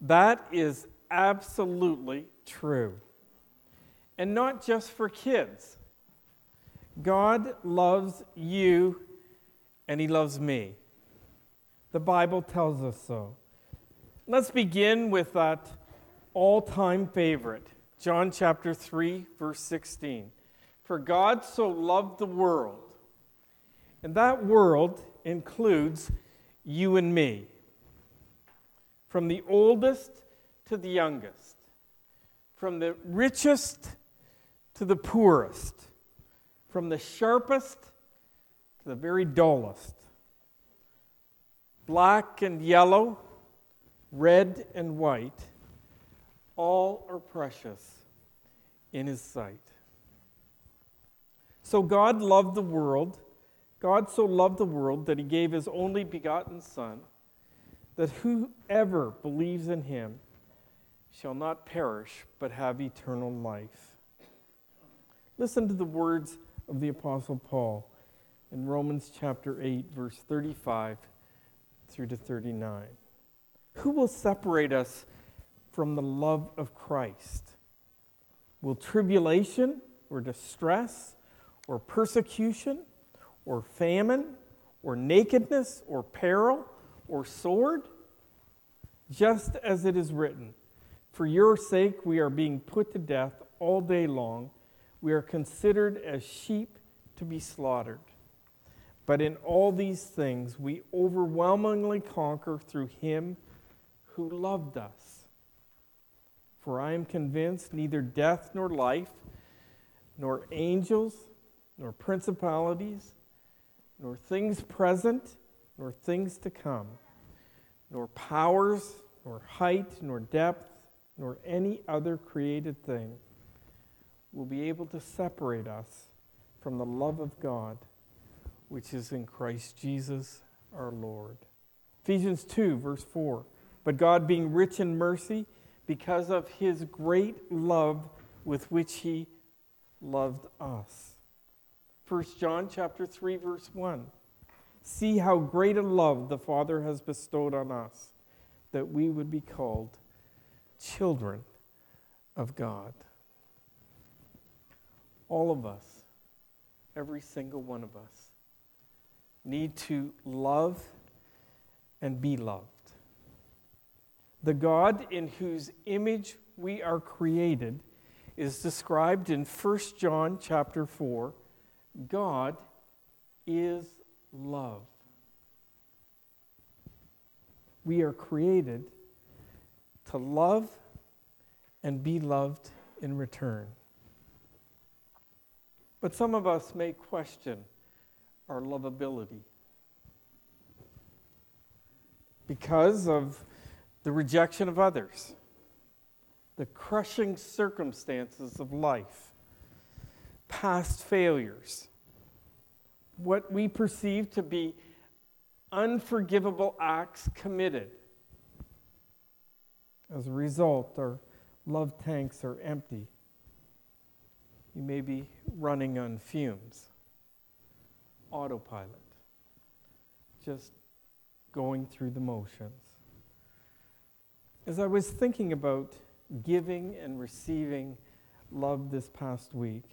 that is absolutely true. And not just for kids. God loves you and He loves me. The Bible tells us so. Let's begin with that all time favorite, John chapter 3, verse 16. For God so loved the world, and that world includes you and me, from the oldest to the youngest, from the richest to the poorest, from the sharpest to the very dullest, black and yellow, red and white, all are precious in His sight. So God loved the world. God so loved the world that He gave His only begotten Son, that whoever believes in Him shall not perish, but have eternal life. Listen to the words of the Apostle Paul in Romans chapter 8, verse 35 through to 39. Who will separate us from the love of Christ? Will tribulation or distress or persecution or famine or nakedness or peril or sword? Just as it is written, For your sake we are being put to death all day long, we are considered as sheep to be slaughtered. But in all these things we overwhelmingly conquer through him who loved us. For I am convinced neither death nor life, nor angels, nor principalities, nor things present, nor things to come, nor powers, nor height, nor depth, nor any other created thing will be able to separate us from the love of God which is in Christ Jesus our Lord. Ephesians 2, verse 4. But God, being rich in mercy, because of his great love with which he loved us. 1 John chapter 3 verse 1. See how great a love the Father has bestowed on us that we would be called children of God. All of us, every single one of us, need to love and be loved. The God in whose image we are created is described in 1 John chapter 4. God is love. We are created to love and be loved in return. But some of us may question our lovability because of the rejection of others, the crushing circumstances of life, past failures, what we perceive to be unforgivable acts committed. As a result, our love tanks are empty. You may be running on fumes, autopilot, just going through the motions. As I was thinking about giving and receiving love this past week,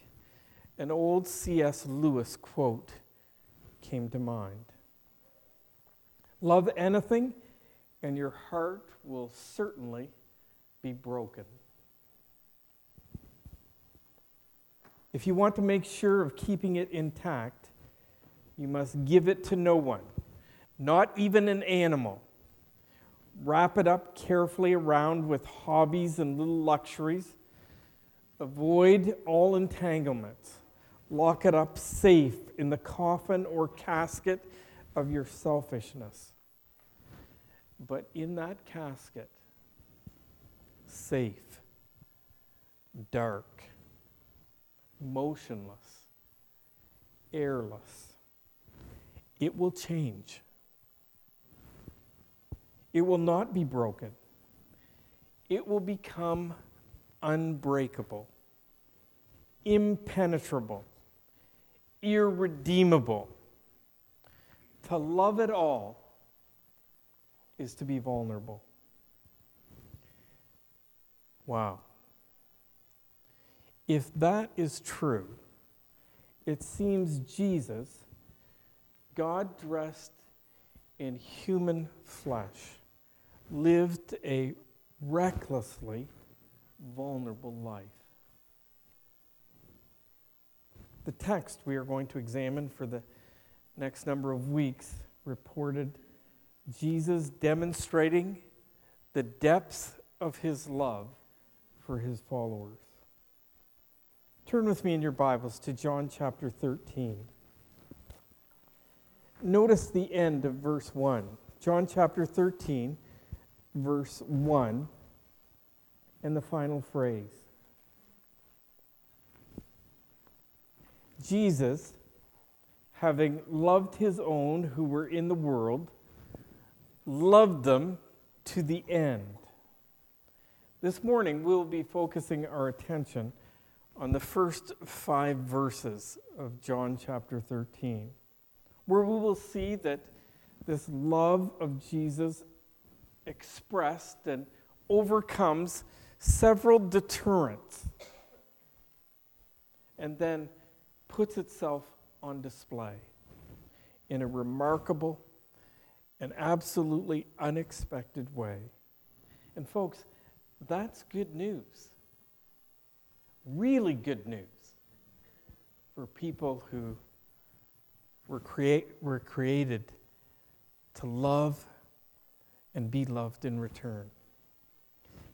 an old C.S. Lewis quote came to mind Love anything, and your heart will certainly be broken. If you want to make sure of keeping it intact, you must give it to no one, not even an animal wrap it up carefully around with hobbies and little luxuries. Avoid all entanglements. Lock it up safe in the coffin or casket of your selfishness. But in that casket, safe, dark, motionless, airless. It will change. It will not be broken. It will become unbreakable, impenetrable, irredeemable. To love it all is to be vulnerable. Wow. If that is true, it seems Jesus, God dressed in human flesh, lived a recklessly vulnerable life. The text we are going to examine for the next number of weeks reported Jesus demonstrating the depth of his love for his followers. Turn with me in your Bibles to John chapter 13. Notice the end of verse 1. John chapter 13, verse 1, and the final phrase. Jesus, having loved his own who were in the world, loved them to the end. This morning, we'll be focusing our attention on the first five verses of John chapter 13, where we will see that this love of Jesus expressed and overcomes several deterrents and then puts itself on display in a remarkable and absolutely unexpected way. And, folks, that's good news. Really good news for people who were, create, were created to love and be loved in return.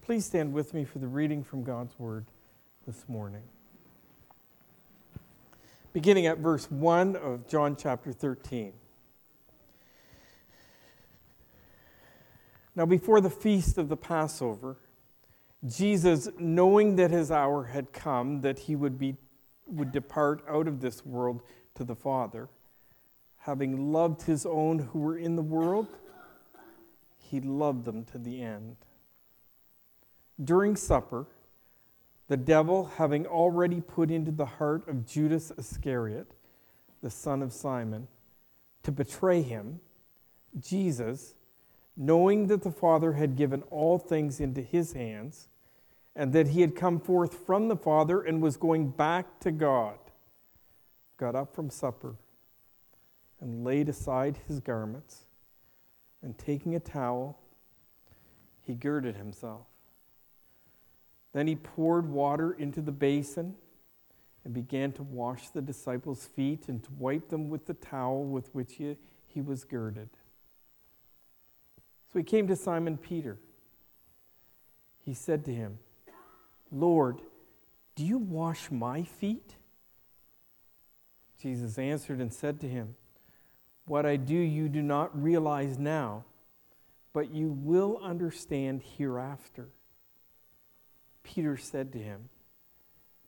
Please stand with me for the reading from God's Word this morning. Beginning at verse 1 of John chapter 13. Now, before the feast of the Passover, Jesus, knowing that his hour had come, that he would, be, would depart out of this world to the Father, having loved his own who were in the world, he loved them to the end. During supper, the devil, having already put into the heart of Judas Iscariot, the son of Simon, to betray him, Jesus, knowing that the Father had given all things into his hands, and that he had come forth from the Father and was going back to God, got up from supper and laid aside his garments, and taking a towel, he girded himself. Then he poured water into the basin and began to wash the disciples' feet and to wipe them with the towel with which he, he was girded. So he came to Simon Peter. He said to him, Lord, do you wash my feet? Jesus answered and said to him, What I do you do not realize now, but you will understand hereafter. Peter said to him,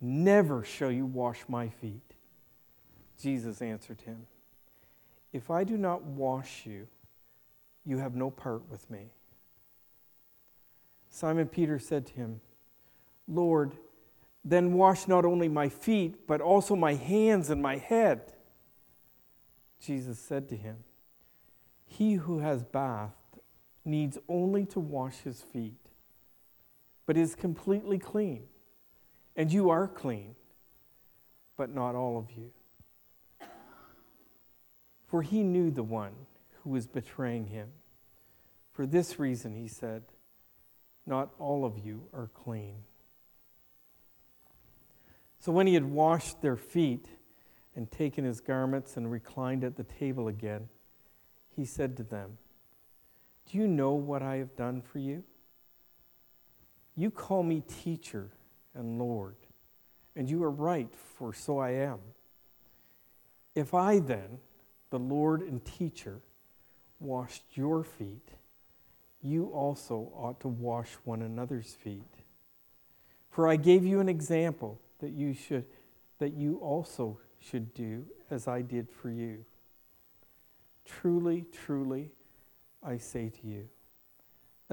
Never shall you wash my feet. Jesus answered him, If I do not wash you, you have no part with me. Simon Peter said to him, Lord, then wash not only my feet, but also my hands and my head. Jesus said to him, He who has bathed needs only to wash his feet, but is completely clean. And you are clean, but not all of you. For he knew the one who was betraying him. For this reason, he said, Not all of you are clean. So when he had washed their feet and taken his garments and reclined at the table again, he said to them, Do you know what I have done for you? You call me teacher and Lord, and you are right, for so I am. If I then, the Lord and teacher, washed your feet, you also ought to wash one another's feet. For I gave you an example that you should that you also should do as I did for you. Truly, truly, I say to you,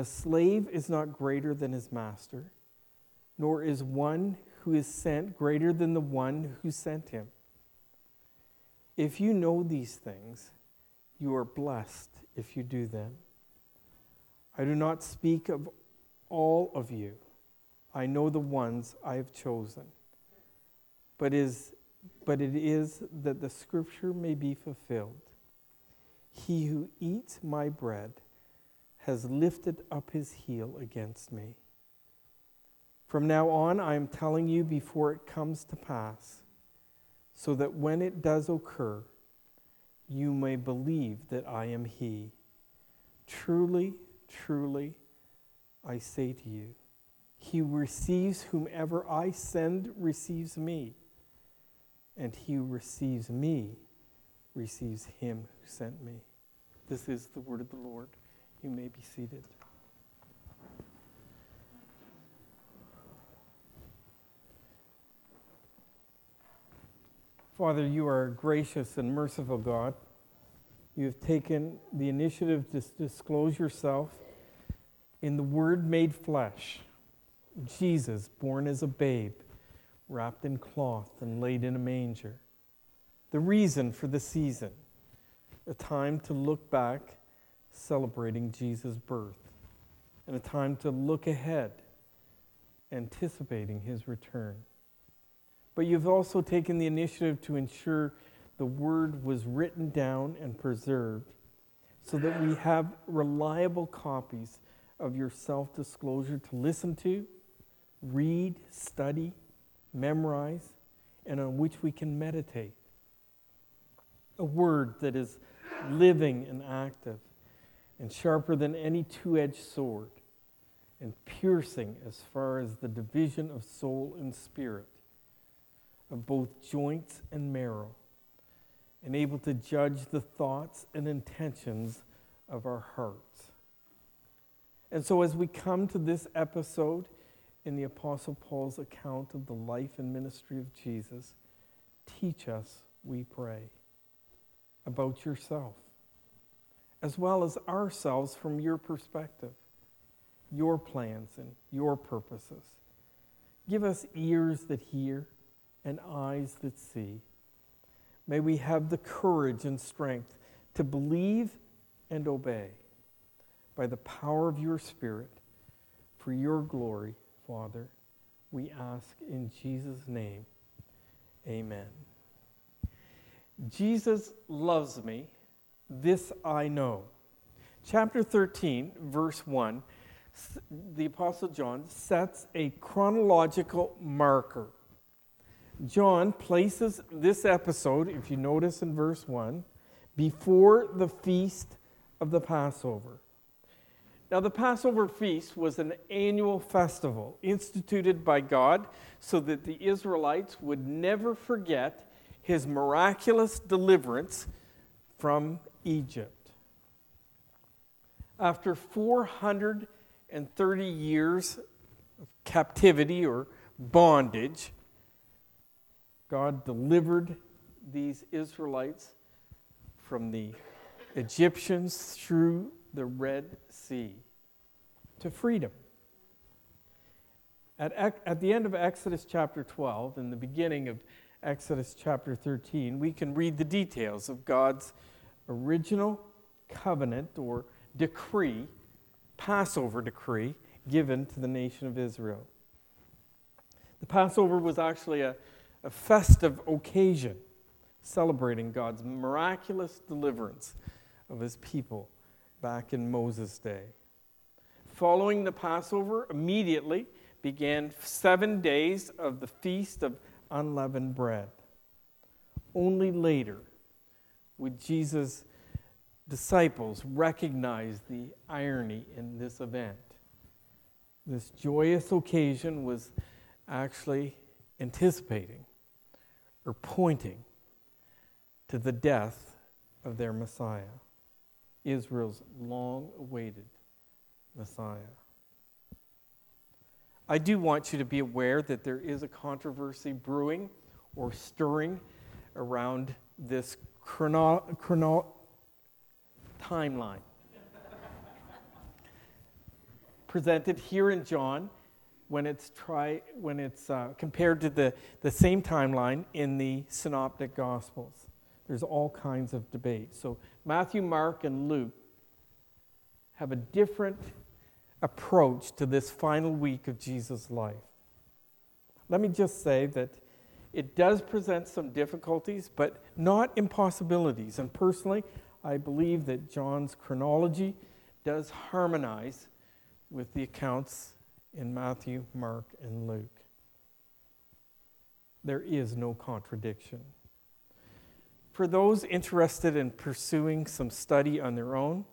a slave is not greater than his master, nor is one who is sent greater than the one who sent him. If you know these things, you are blessed if you do them. I do not speak of all of you. I know the ones I have chosen. But, is, but it is that the scripture may be fulfilled. He who eats my bread has lifted up his heel against me. From now on, I am telling you before it comes to pass, so that when it does occur, you may believe that I am he. Truly, truly, I say to you, he receives whomever I send receives me, and he who receives me receives him who sent me. This is the word of the Lord. You may be seated. Father, you are a gracious and merciful God. You have taken the initiative to disclose yourself in the Word made flesh, Jesus, born as a babe, wrapped in cloth and laid in a manger. The reason for the season, a time to look back, celebrating Jesus' birth, and a time to look ahead, anticipating his return. But you've also taken the initiative to ensure the word was written down and preserved so that we have reliable copies of your self disclosure to listen to, read, study, memorize, and on which we can meditate. A word that is living and active and sharper than any two edged sword and piercing as far as the division of soul and spirit, of both joints and marrow, and able to judge the thoughts and intentions of our hearts. And so, as we come to this episode in the Apostle Paul's account of the life and ministry of Jesus, teach us, we pray, about yourself, as well as ourselves from your perspective, your plans and your purposes. Give us ears that hear and eyes that see. May we have the courage and strength to believe and obey by the power of your Spirit for your glory, Father. We ask in Jesus' name. Amen. Jesus loves me. This I know. Chapter 13, verse 1, the Apostle John sets a chronological marker. John places this episode, if you notice in verse 1, before the feast of the Passover. Now, the Passover feast was an annual festival instituted by God so that the Israelites would never forget his miraculous deliverance from Egypt. After 430 years of captivity or bondage, God delivered these Israelites from the Egyptians through the Red Sea to freedom. At, at the end of Exodus chapter 12 and the beginning of Exodus chapter 13, we can read the details of God's original covenant or decree, Passover decree, given to the nation of Israel. The Passover was actually a, a festive occasion celebrating God's miraculous deliverance of his people back in Moses' day. Following the Passover, immediately began seven days of the Feast of Unleavened Bread. Only later would Jesus' disciples recognize the irony in this event. This joyous occasion was actually anticipating or pointing to the death of their Messiah. Israel's long awaited Messiah. I do want you to be aware that there is a controversy brewing or stirring around this chrono, chrono timeline. Presented here in John when it's, try, when it's uh, compared to the, the same timeline in the Synoptic Gospels. There's all kinds of debate. So Matthew, Mark, and Luke have a different approach to this final week of Jesus' life. Let me just say that it does present some difficulties, but not impossibilities. And personally, I believe that John's chronology does harmonize with the accounts in Matthew, Mark, and Luke. There is no contradiction. For those interested in pursuing some study on their own,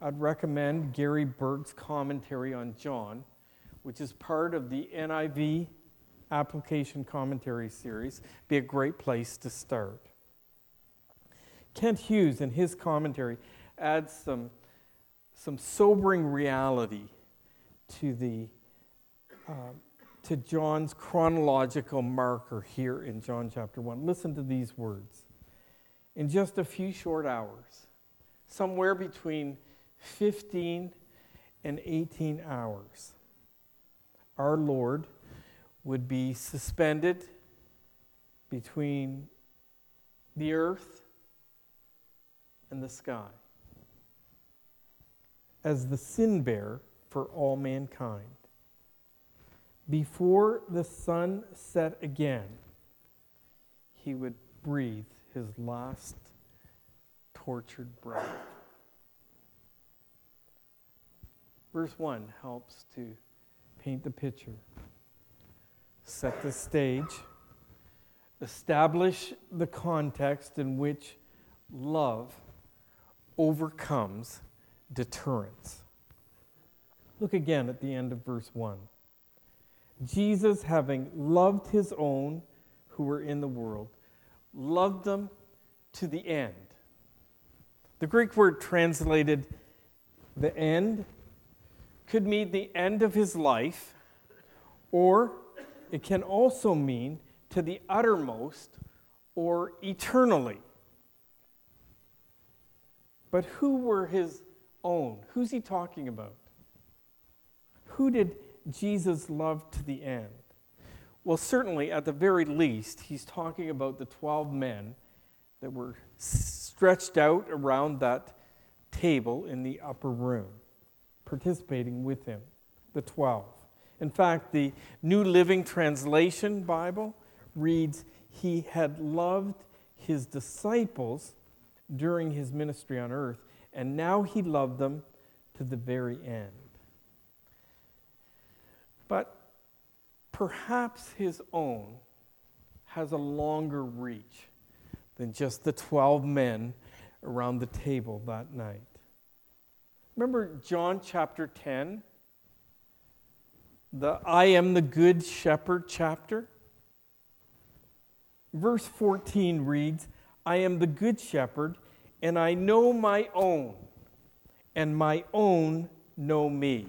I'd recommend Gary Burge's commentary on John, which is part of the NIV application commentary series. Be a great place to start. Kent Hughes, in his commentary, adds some, some sobering reality to the um, to John's chronological marker here in John chapter 1. Listen to these words. In just a few short hours, somewhere between 15 and 18 hours, our Lord would be suspended between the earth and the sky as the sin bearer for all mankind before the sun set again, he would breathe his last tortured breath. Verse 1 helps to paint the picture, set the stage, establish the context in which love overcomes deterrence. Look again at the end of verse 1. Jesus, having loved his own who were in the world, loved them to the end. The Greek word translated the end could mean the end of his life, or it can also mean to the uttermost or eternally. But who were his own? Who's he talking about? Who did Jesus love to the end? Well, certainly, at the very least, he's talking about the 12 men that were stretched out around that table in the upper room, participating with him, the 12. In fact, the New Living Translation Bible reads, He had loved his disciples during his ministry on earth, and now he loved them to the very end. But perhaps his own has a longer reach than just the 12 men around the table that night. Remember John chapter 10? The I am the good shepherd chapter? Verse 14 reads, I am the good shepherd, and I know my own, and my own know me.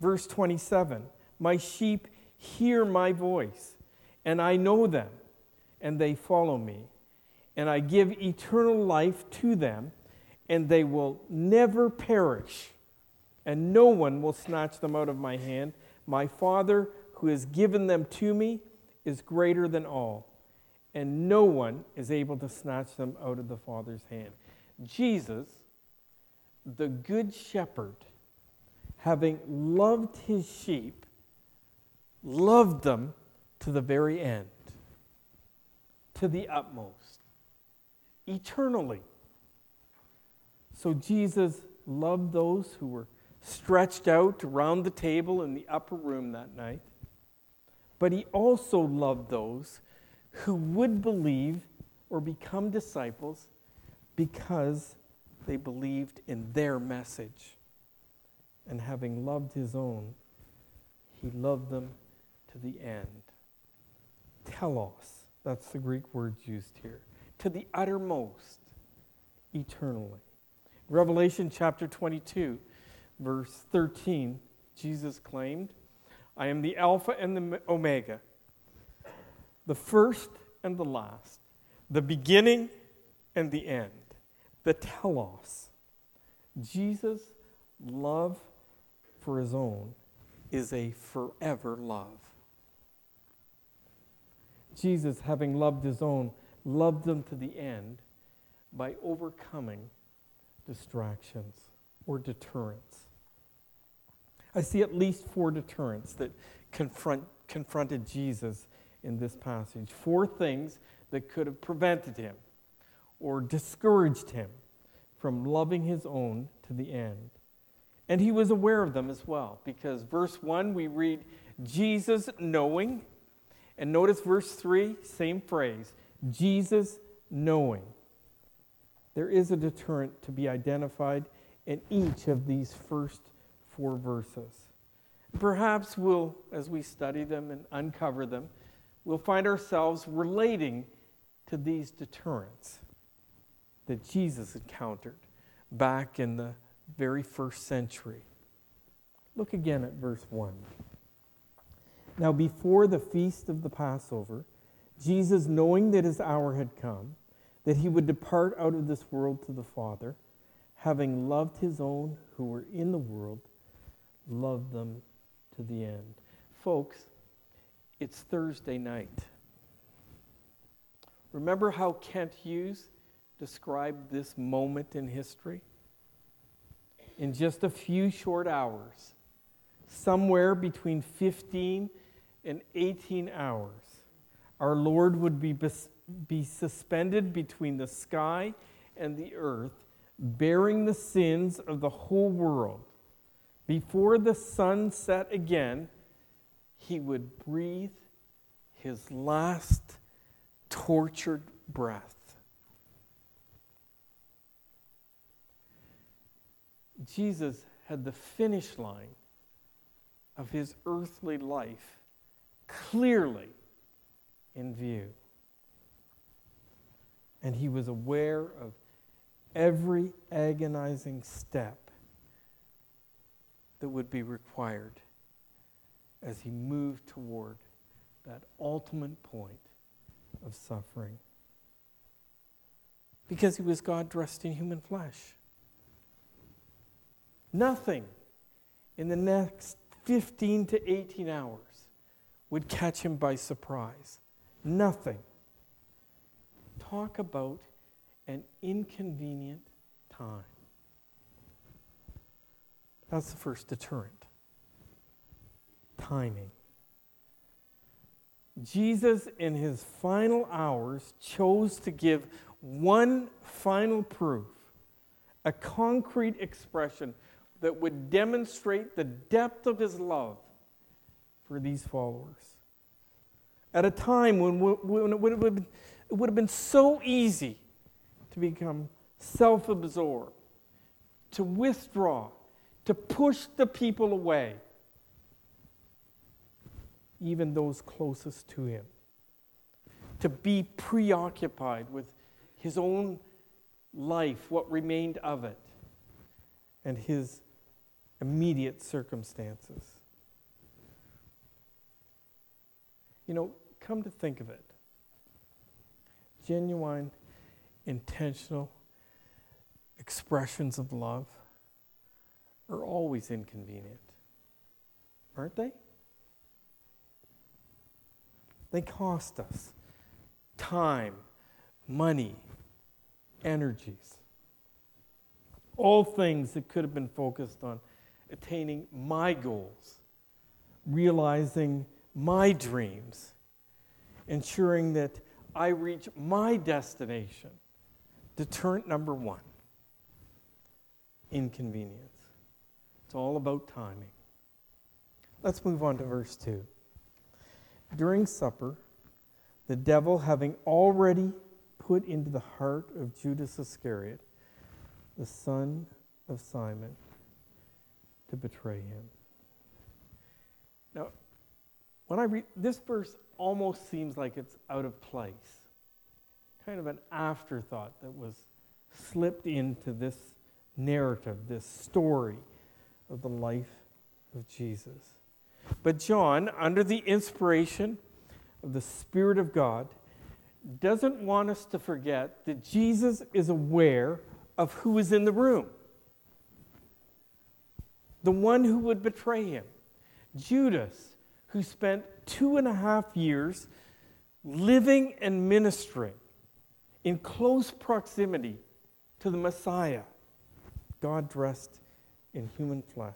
Verse 27 My sheep hear my voice, and I know them, and they follow me. And I give eternal life to them, and they will never perish, and no one will snatch them out of my hand. My Father, who has given them to me, is greater than all, and no one is able to snatch them out of the Father's hand. Jesus, the Good Shepherd, having loved his sheep, loved them to the very end, to the utmost, eternally. So Jesus loved those who were stretched out around the table in the upper room that night, but he also loved those who would believe or become disciples because they believed in their message and having loved his own, he loved them to the end. Telos, that's the Greek word used here, to the uttermost, eternally. Revelation chapter 22, verse 13, Jesus claimed, I am the Alpha and the Omega, the first and the last, the beginning and the end, the telos. Jesus' love for his own is a forever love. Jesus, having loved his own, loved them to the end by overcoming distractions or deterrents. I see at least four deterrents that confront, confronted Jesus in this passage. Four things that could have prevented him or discouraged him from loving his own to the end. And he was aware of them as well, because verse 1 we read, Jesus knowing. And notice verse 3, same phrase, Jesus knowing. There is a deterrent to be identified in each of these first four verses. Perhaps we'll, as we study them and uncover them, we'll find ourselves relating to these deterrents that Jesus encountered back in the very first century. Look again at verse 1. Now, before the feast of the Passover, Jesus, knowing that his hour had come, that he would depart out of this world to the Father, having loved his own who were in the world, loved them to the end. Folks, it's Thursday night. Remember how Kent Hughes described this moment in history? In just a few short hours, somewhere between 15 and 18 hours, our Lord would be, be suspended between the sky and the earth, bearing the sins of the whole world. Before the sun set again, he would breathe his last tortured breath. Jesus had the finish line of his earthly life clearly in view. And he was aware of every agonizing step that would be required as he moved toward that ultimate point of suffering. Because he was God dressed in human flesh. Nothing in the next 15 to 18 hours would catch him by surprise. Nothing. Talk about an inconvenient time. That's the first deterrent timing. Jesus, in his final hours, chose to give one final proof, a concrete expression that would demonstrate the depth of his love for these followers. At a time when, when it, would have been, it would have been so easy to become self absorbed, to withdraw, to push the people away, even those closest to him, to be preoccupied with his own life, what remained of it, and his immediate circumstances. You know, come to think of it, genuine, intentional expressions of love are always inconvenient, aren't they? They cost us time, money, energies. All things that could have been focused on attaining my goals, realizing my dreams, ensuring that I reach my destination. Deterrent number one inconvenience. It's all about timing. Let's move on to verse 2. During supper, the devil, having already put into the heart of Judas Iscariot, the son of Simon, to betray him. Now, when I read this verse, almost seems like it's out of place, kind of an afterthought that was slipped into this narrative, this story of the life of Jesus. But John, under the inspiration of the Spirit of God, doesn't want us to forget that Jesus is aware of who is in the room. The one who would betray him. Judas, who spent two and a half years living and ministering in close proximity to the Messiah, God dressed in human flesh,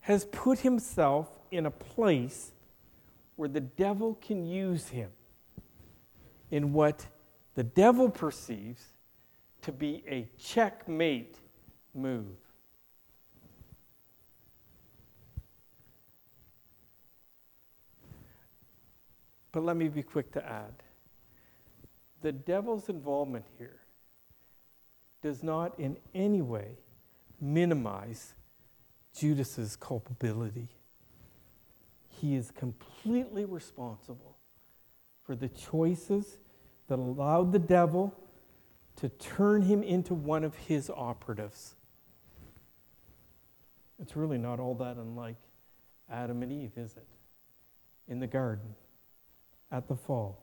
has put himself in a place where the devil can use him in what the devil perceives to be a checkmate move. But let me be quick to add the devil's involvement here does not in any way minimize Judas's culpability. He is completely responsible for the choices that allowed the devil to turn him into one of his operatives. It's really not all that unlike Adam and Eve, is it? In the garden at the fall.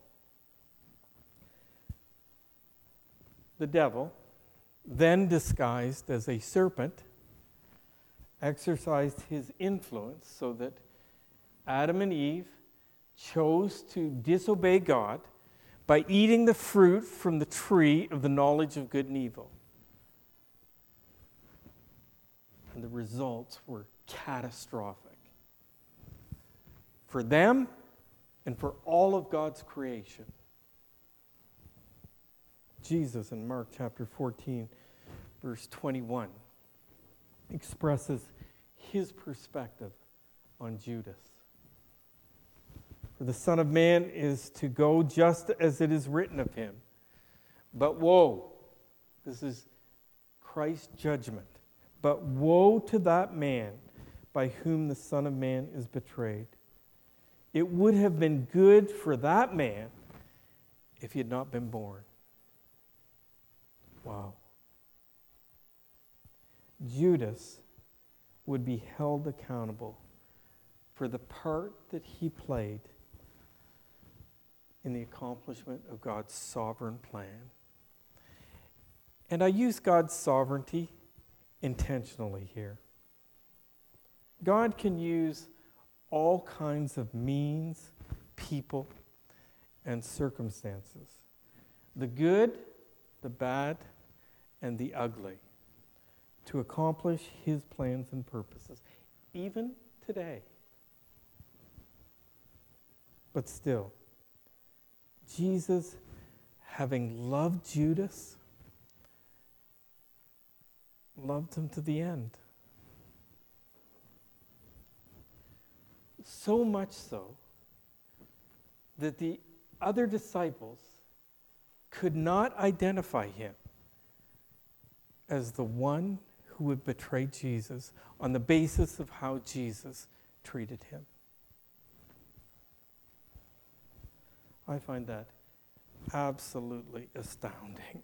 The devil, then disguised as a serpent, exercised his influence so that Adam and Eve chose to disobey God by eating the fruit from the tree of the knowledge of good and evil. And the results were catastrophic. For them and for all of God's creation. Jesus in Mark chapter 14, verse 21, expresses his perspective on Judas. For the Son of Man is to go just as it is written of him. But woe, this is Christ's judgment. But woe to that man by whom the Son of Man is betrayed. It would have been good for that man if he had not been born. Wow. Judas would be held accountable for the part that he played in the accomplishment of God's sovereign plan. And I use God's sovereignty intentionally here. God can use all kinds of means, people, and circumstances the good, the bad, and the ugly to accomplish his plans and purposes, even today. But still, Jesus, having loved Judas, loved him to the end. So much so that the other disciples could not identify him as the one who would betray Jesus on the basis of how Jesus treated him. I find that absolutely astounding.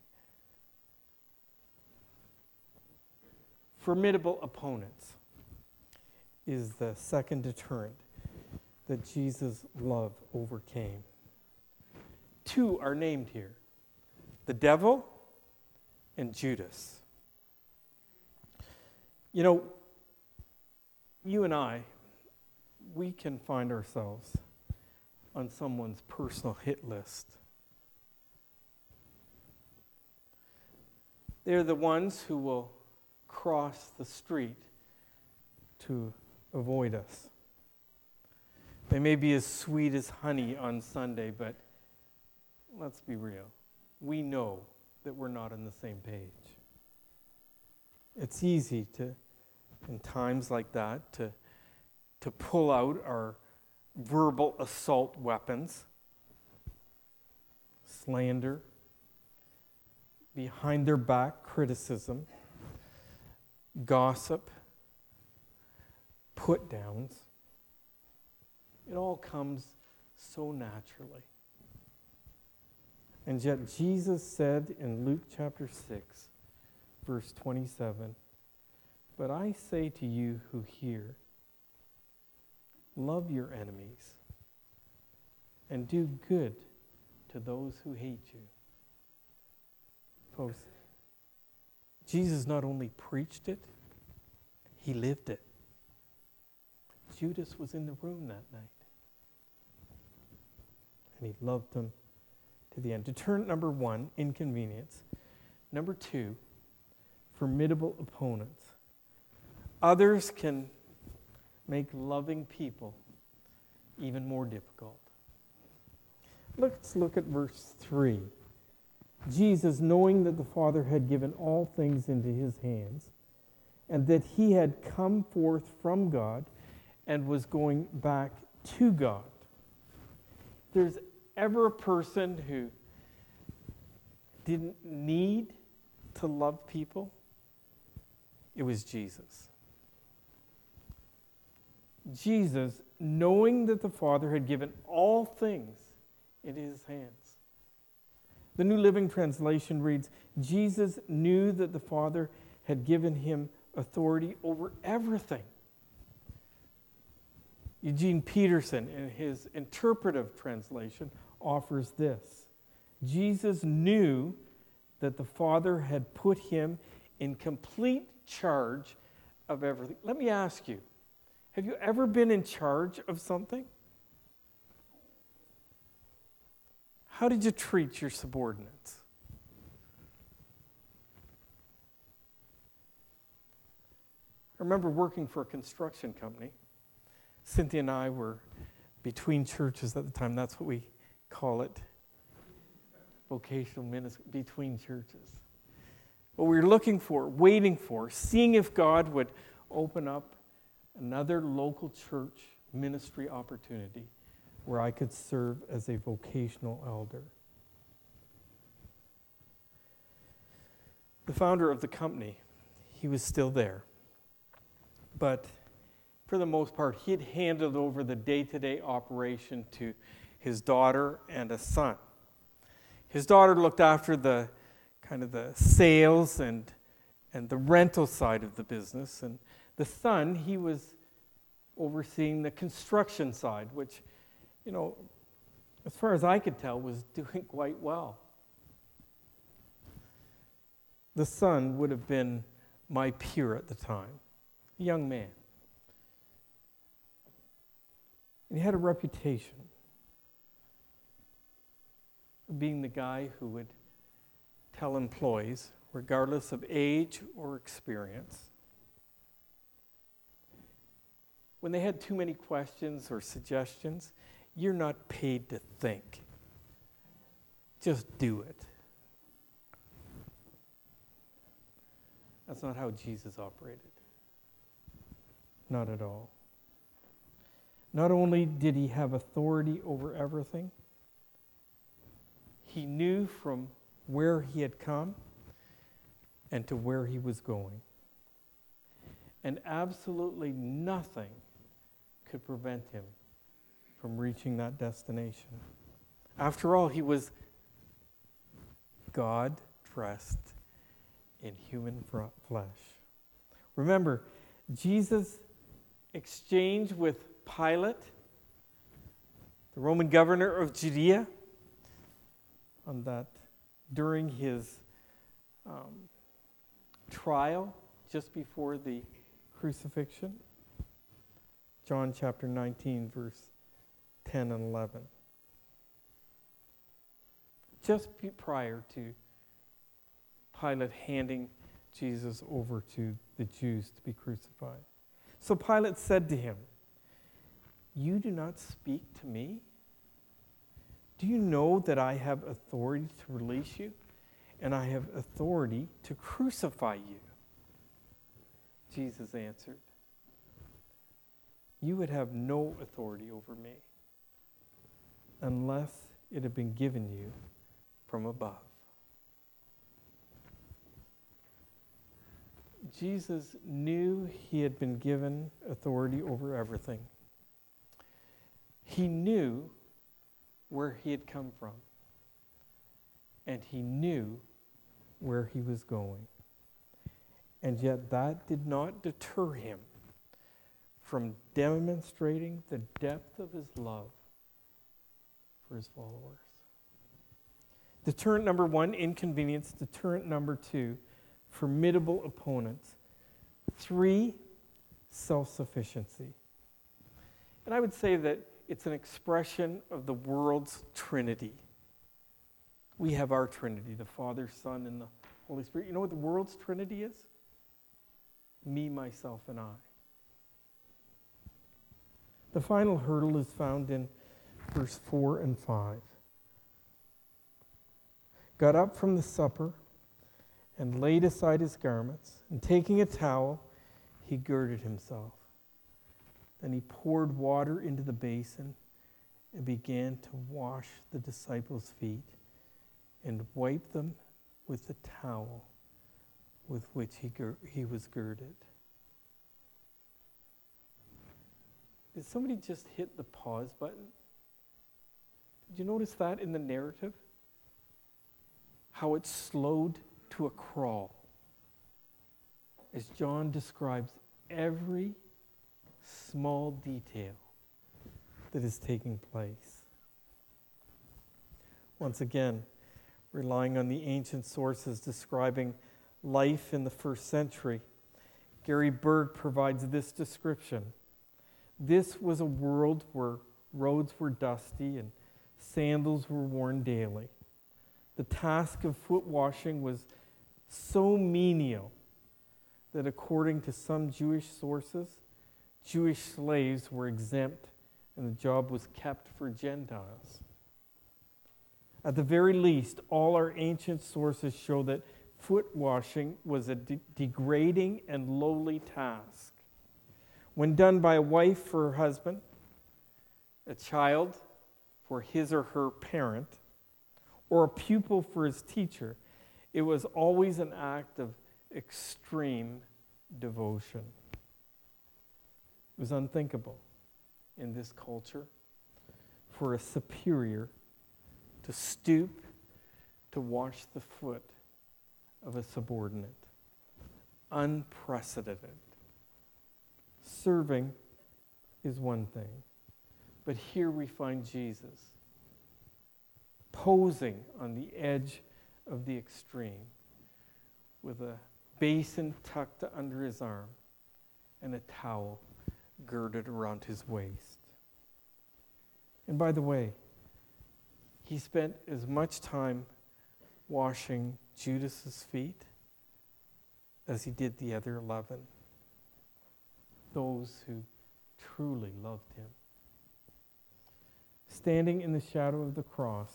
Formidable opponents is the second deterrent that Jesus' love overcame. Two are named here the devil and Judas. You know, you and I, we can find ourselves on someone's personal hit list. They're the ones who will cross the street to avoid us. They may be as sweet as honey on Sunday, but let's be real. We know that we're not on the same page. It's easy to, in times like that, to, to pull out our verbal assault weapons, slander, behind their back criticism, gossip, put downs. It all comes so naturally. And yet, Jesus said in Luke chapter 6, verse 27, But I say to you who hear, love your enemies and do good to those who hate you. Folks, Jesus not only preached it, he lived it. Judas was in the room that night. And he loved them to the end. Deterrent number one, inconvenience. Number two, formidable opponents. Others can make loving people even more difficult. Let's look at verse 3. Jesus, knowing that the Father had given all things into his hands, and that he had come forth from God and was going back to God. There's ever a person who didn't need to love people, it was Jesus. Jesus, knowing that the Father had given all things into his hands. The New Living Translation reads Jesus knew that the Father had given him authority over everything. Eugene Peterson, in his interpretive translation, offers this Jesus knew that the Father had put him in complete charge of everything. Let me ask you have you ever been in charge of something? How did you treat your subordinates? I remember working for a construction company. Cynthia and I were between churches at the time. That's what we call it vocational ministry, between churches. What we were looking for, waiting for, seeing if God would open up another local church ministry opportunity where I could serve as a vocational elder. The founder of the company, he was still there. But for the most part, he had handed over the day to day operation to his daughter and a son. His daughter looked after the kind of the sales and, and the rental side of the business, and the son, he was overseeing the construction side, which, you know, as far as I could tell, was doing quite well. The son would have been my peer at the time, a young man. And he had a reputation of being the guy who would tell employees, regardless of age or experience, when they had too many questions or suggestions, you're not paid to think. Just do it. That's not how Jesus operated. Not at all. Not only did he have authority over everything, he knew from where he had come and to where he was going. And absolutely nothing could prevent him from reaching that destination. After all, he was God dressed in human flesh. Remember, Jesus exchanged with Pilate, the Roman governor of Judea, on that during his um, trial just before the crucifixion. John chapter 19, verse 10 and 11. Just prior to Pilate handing Jesus over to the Jews to be crucified. So Pilate said to him, You do not speak to me? Do you know that I have authority to release you? And I have authority to crucify you? Jesus answered, you would have no authority over me unless it had been given you from above. Jesus knew he had been given authority over everything. He knew where he had come from, and he knew where he was going. And yet, that did not deter him from demonstrating the depth of his love for his followers. Deterrent number one, inconvenience. Deterrent number two, formidable opponents. Three, self sufficiency. And I would say that it's an expression of the world's Trinity. We have our Trinity, the Father, Son, and the Holy Spirit. You know what the world's Trinity is? Me, myself, and I. The final hurdle is found in verse 4 and 5. Got up from the supper and laid aside his garments, and taking a towel, he girded himself. Then he poured water into the basin and began to wash the disciples' feet and wipe them with the towel with which he, gir- he was girded. Did somebody just hit the pause button? Did you notice that in the narrative? How it slowed to a crawl as John describes every small detail that is taking place. Once again, relying on the ancient sources describing life in the first century, Gary Burge provides this description. This was a world where roads were dusty and sandals were worn daily. The task of foot washing was so menial that, according to some Jewish sources, Jewish slaves were exempt and the job was kept for Gentiles. At the very least, all our ancient sources show that foot washing was a de- degrading and lowly task. When done by a wife for her husband, a child for his or her parent, or a pupil for his teacher, it was always an act of extreme devotion. It was unthinkable in this culture for a superior to stoop to wash the foot of a subordinate. Unprecedented. Serving is one thing, but here we find Jesus posing on the edge of the extreme with a basin tucked under his arm and a towel girded around his waist. And by the way, he spent as much time washing Judas's feet as he did the other 11, those who truly loved him. Standing in the shadow of the cross,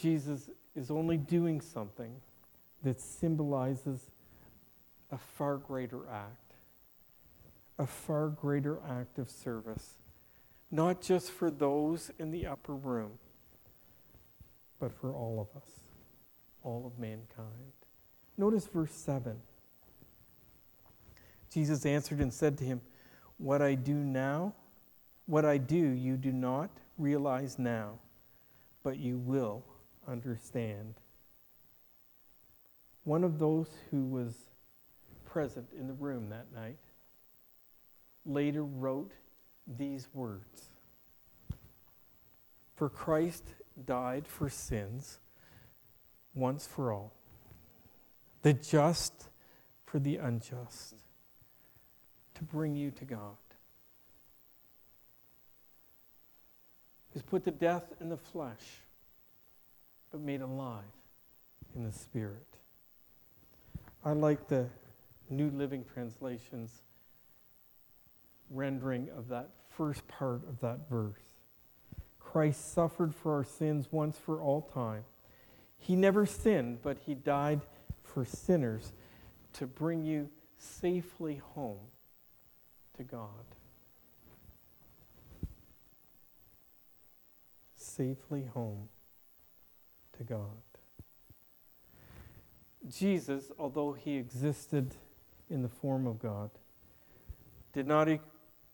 Jesus is only doing something that symbolizes a far greater act, a far greater act of service, not just for those in the upper room, but for all of us, all of mankind. Notice verse 7. Jesus answered and said to him, What I do now, what I do, you do not realize now, but you will understand. One of those who was present in the room that night later wrote these words For Christ died for sins once for all, the just for the unjust, to bring you to God. He was put to death in the flesh, but made alive in the spirit. I like the New Living Translation's rendering of that first part of that verse. Christ suffered for our sins once for all time. He never sinned, but he died for sinners to bring you safely home to God. Safely home to God. Jesus, although he existed in the form of God, did not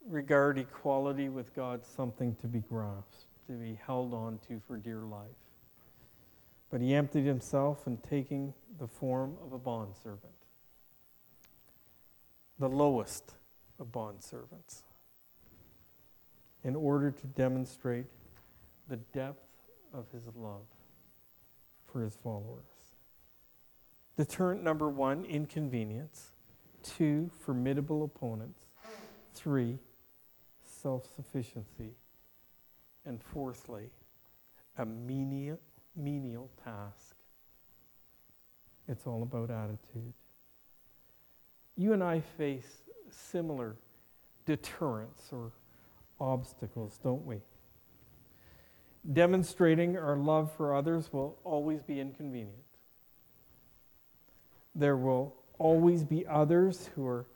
regard equality with God something to be grasped, to be held on to for dear life. But he emptied himself in taking the form of a bondservant, the lowest of bondservants in order to demonstrate the depth of his love for his followers. Deterrent number one inconvenience. Two, formidable opponents. Three, self sufficiency. And fourthly, a menial, menial task. It's all about attitude. You and I face similar deterrents or obstacles, don't we? Demonstrating our love for others will always be inconvenient. There will always be others who are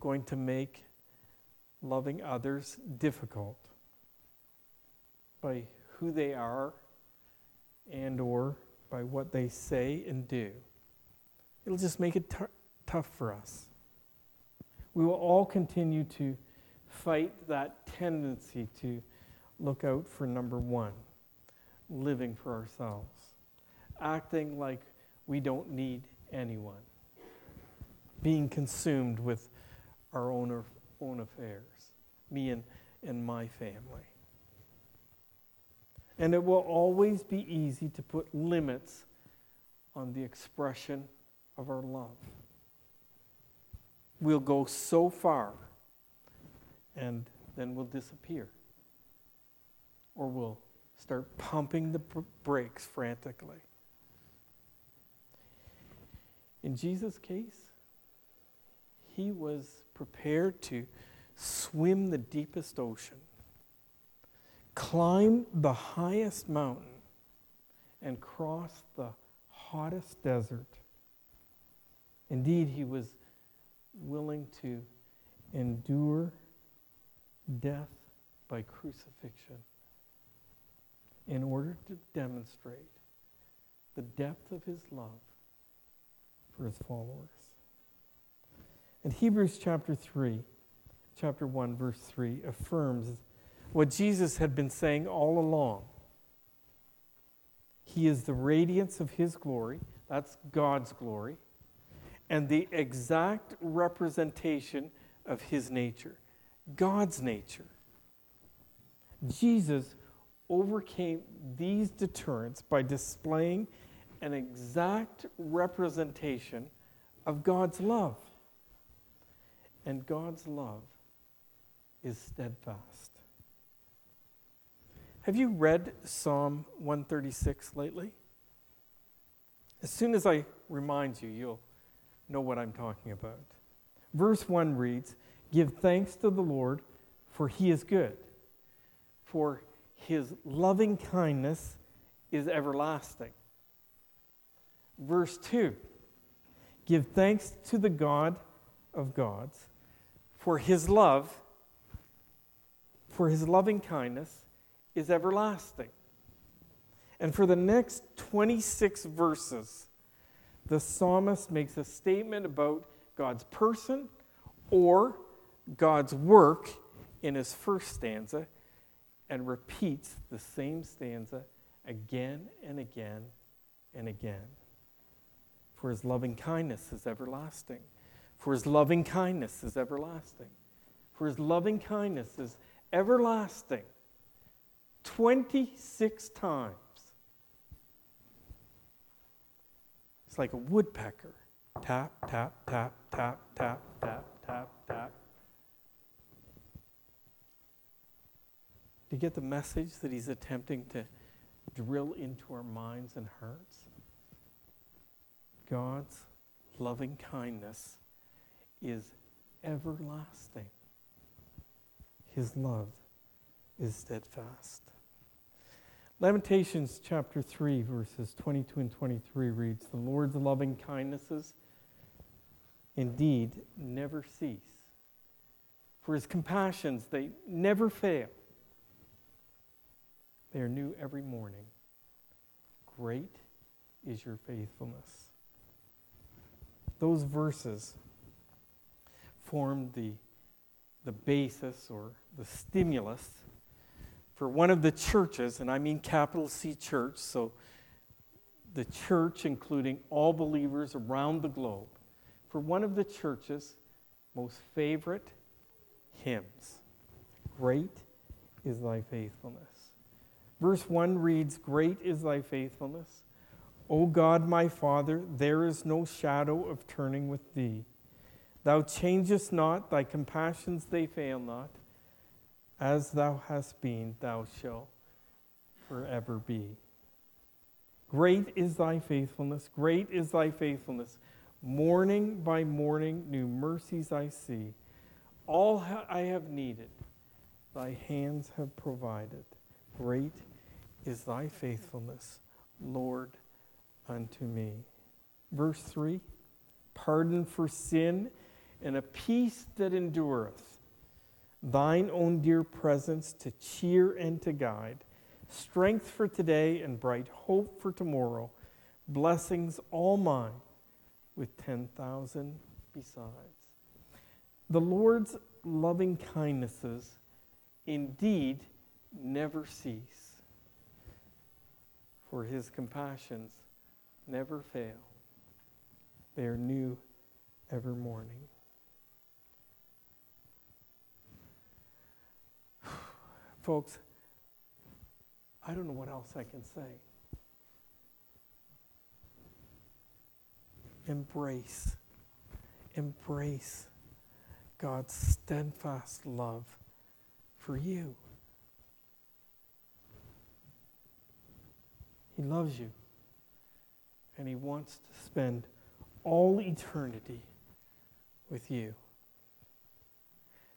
going to make loving others difficult by who they are and or by what they say and do. It'll just make it t- tough for us. We will all continue to fight that tendency to look out for number one, living for ourselves, acting like we don't need anyone, being consumed with our own, own affairs, me and, and my family. And it will always be easy to put limits on the expression of our love. We'll go so far and then we'll disappear. Or we'll start pumping the brakes frantically. In Jesus' case, he was prepared to swim the deepest ocean, climb the highest mountain, and cross the hottest desert. Indeed, he was willing to endure death by crucifixion in order to demonstrate the depth of his love for his followers. And Hebrews chapter 3, chapter 1, verse 3 affirms what Jesus had been saying all along. He is the radiance of his glory, that's God's glory, and the exact representation of his nature. God's nature. Jesus overcame these deterrents by displaying an exact representation of God's love. And God's love is steadfast. Have you read Psalm 136 lately? As soon as I remind you, you'll know what I'm talking about. Verse 1 reads Give thanks to the Lord, for he is good, for his loving kindness is everlasting. Verse 2 Give thanks to the God of gods, for his love, for his loving kindness is everlasting. And for the next 26 verses, the psalmist makes a statement about God's person or God's work in his first stanza and repeats the same stanza again and again and again. For his loving kindness is everlasting. For his loving kindness is everlasting. For his loving kindness is everlasting. 26 times. It's like a woodpecker. Tap, tap, tap, tap, tap, tap, tap, tap. Do you get the message that he's attempting to drill into our minds and hearts? God's loving kindness is everlasting. His love is steadfast. Lamentations chapter 3, verses 22 and 23 reads The Lord's loving kindnesses indeed never cease, for his compassions, they never fail. They are new every morning. Great is your faithfulness. Those verses form the, the basis or the stimulus for one of the churches, and I mean capital C church, so the church, including all believers around the globe, for one of the church's most favorite hymns. Great is thy faithfulness. Verse 1 reads, Great is thy faithfulness. O God, my Father, there is no shadow of turning with thee. Thou changest not, thy compassions they fail not. As thou hast been, thou shalt forever be. Great is thy faithfulness, great is thy faithfulness. Morning by morning, new mercies I see. All I have needed, thy hands have provided. Great is thy faithfulness, Lord, unto me. Verse 3 Pardon for sin and a peace that endureth. Thine own dear presence to cheer and to guide. Strength for today and bright hope for tomorrow. Blessings all mine with 10,000 besides. The Lord's loving kindnesses indeed never cease, for his compassions never fail. They are new every morning. Folks, I don't know what else I can say. Embrace, embrace God's steadfast love for you. He loves you, and He wants to spend all eternity with you.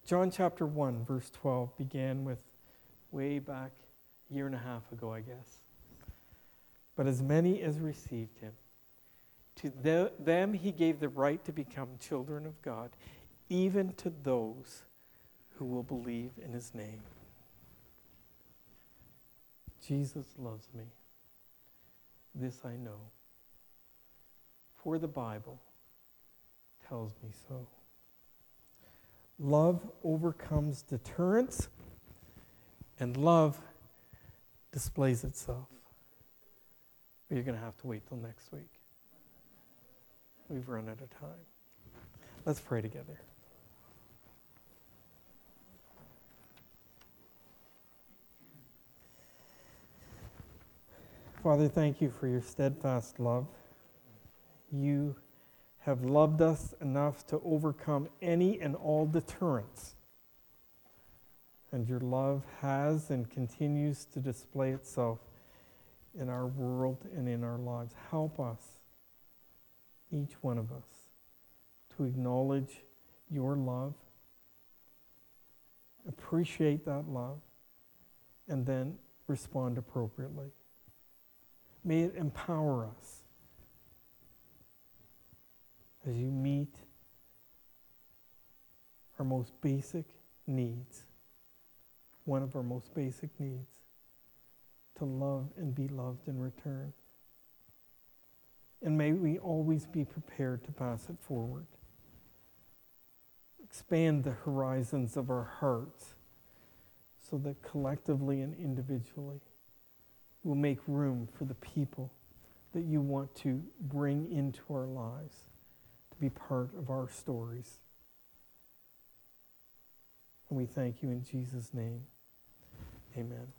John chapter 1, verse 12 began with way back a year and a half ago, I guess. But as many as received him, to the, them he gave the right to become children of God, even to those who will believe in his name. Jesus loves me. This I know. For the Bible tells me so. Love overcomes deterrence and love displays itself. But you're going to have to wait till next week. We've run out of time. Let's pray together. Father, thank you for your steadfast love. You have loved us enough to overcome any and all deterrence and your love has and continues to display itself in our world and in our lives. Help us, each one of us, to acknowledge your love, appreciate that love, and then respond appropriately. May it empower us as you meet our most basic needs one of our most basic needs to love and be loved in return. And may we always be prepared to pass it forward. Expand the horizons of our hearts so that collectively and individually we'll make room for the people that you want to bring into our lives to be part of our stories. And we thank you in Jesus' name. Amen.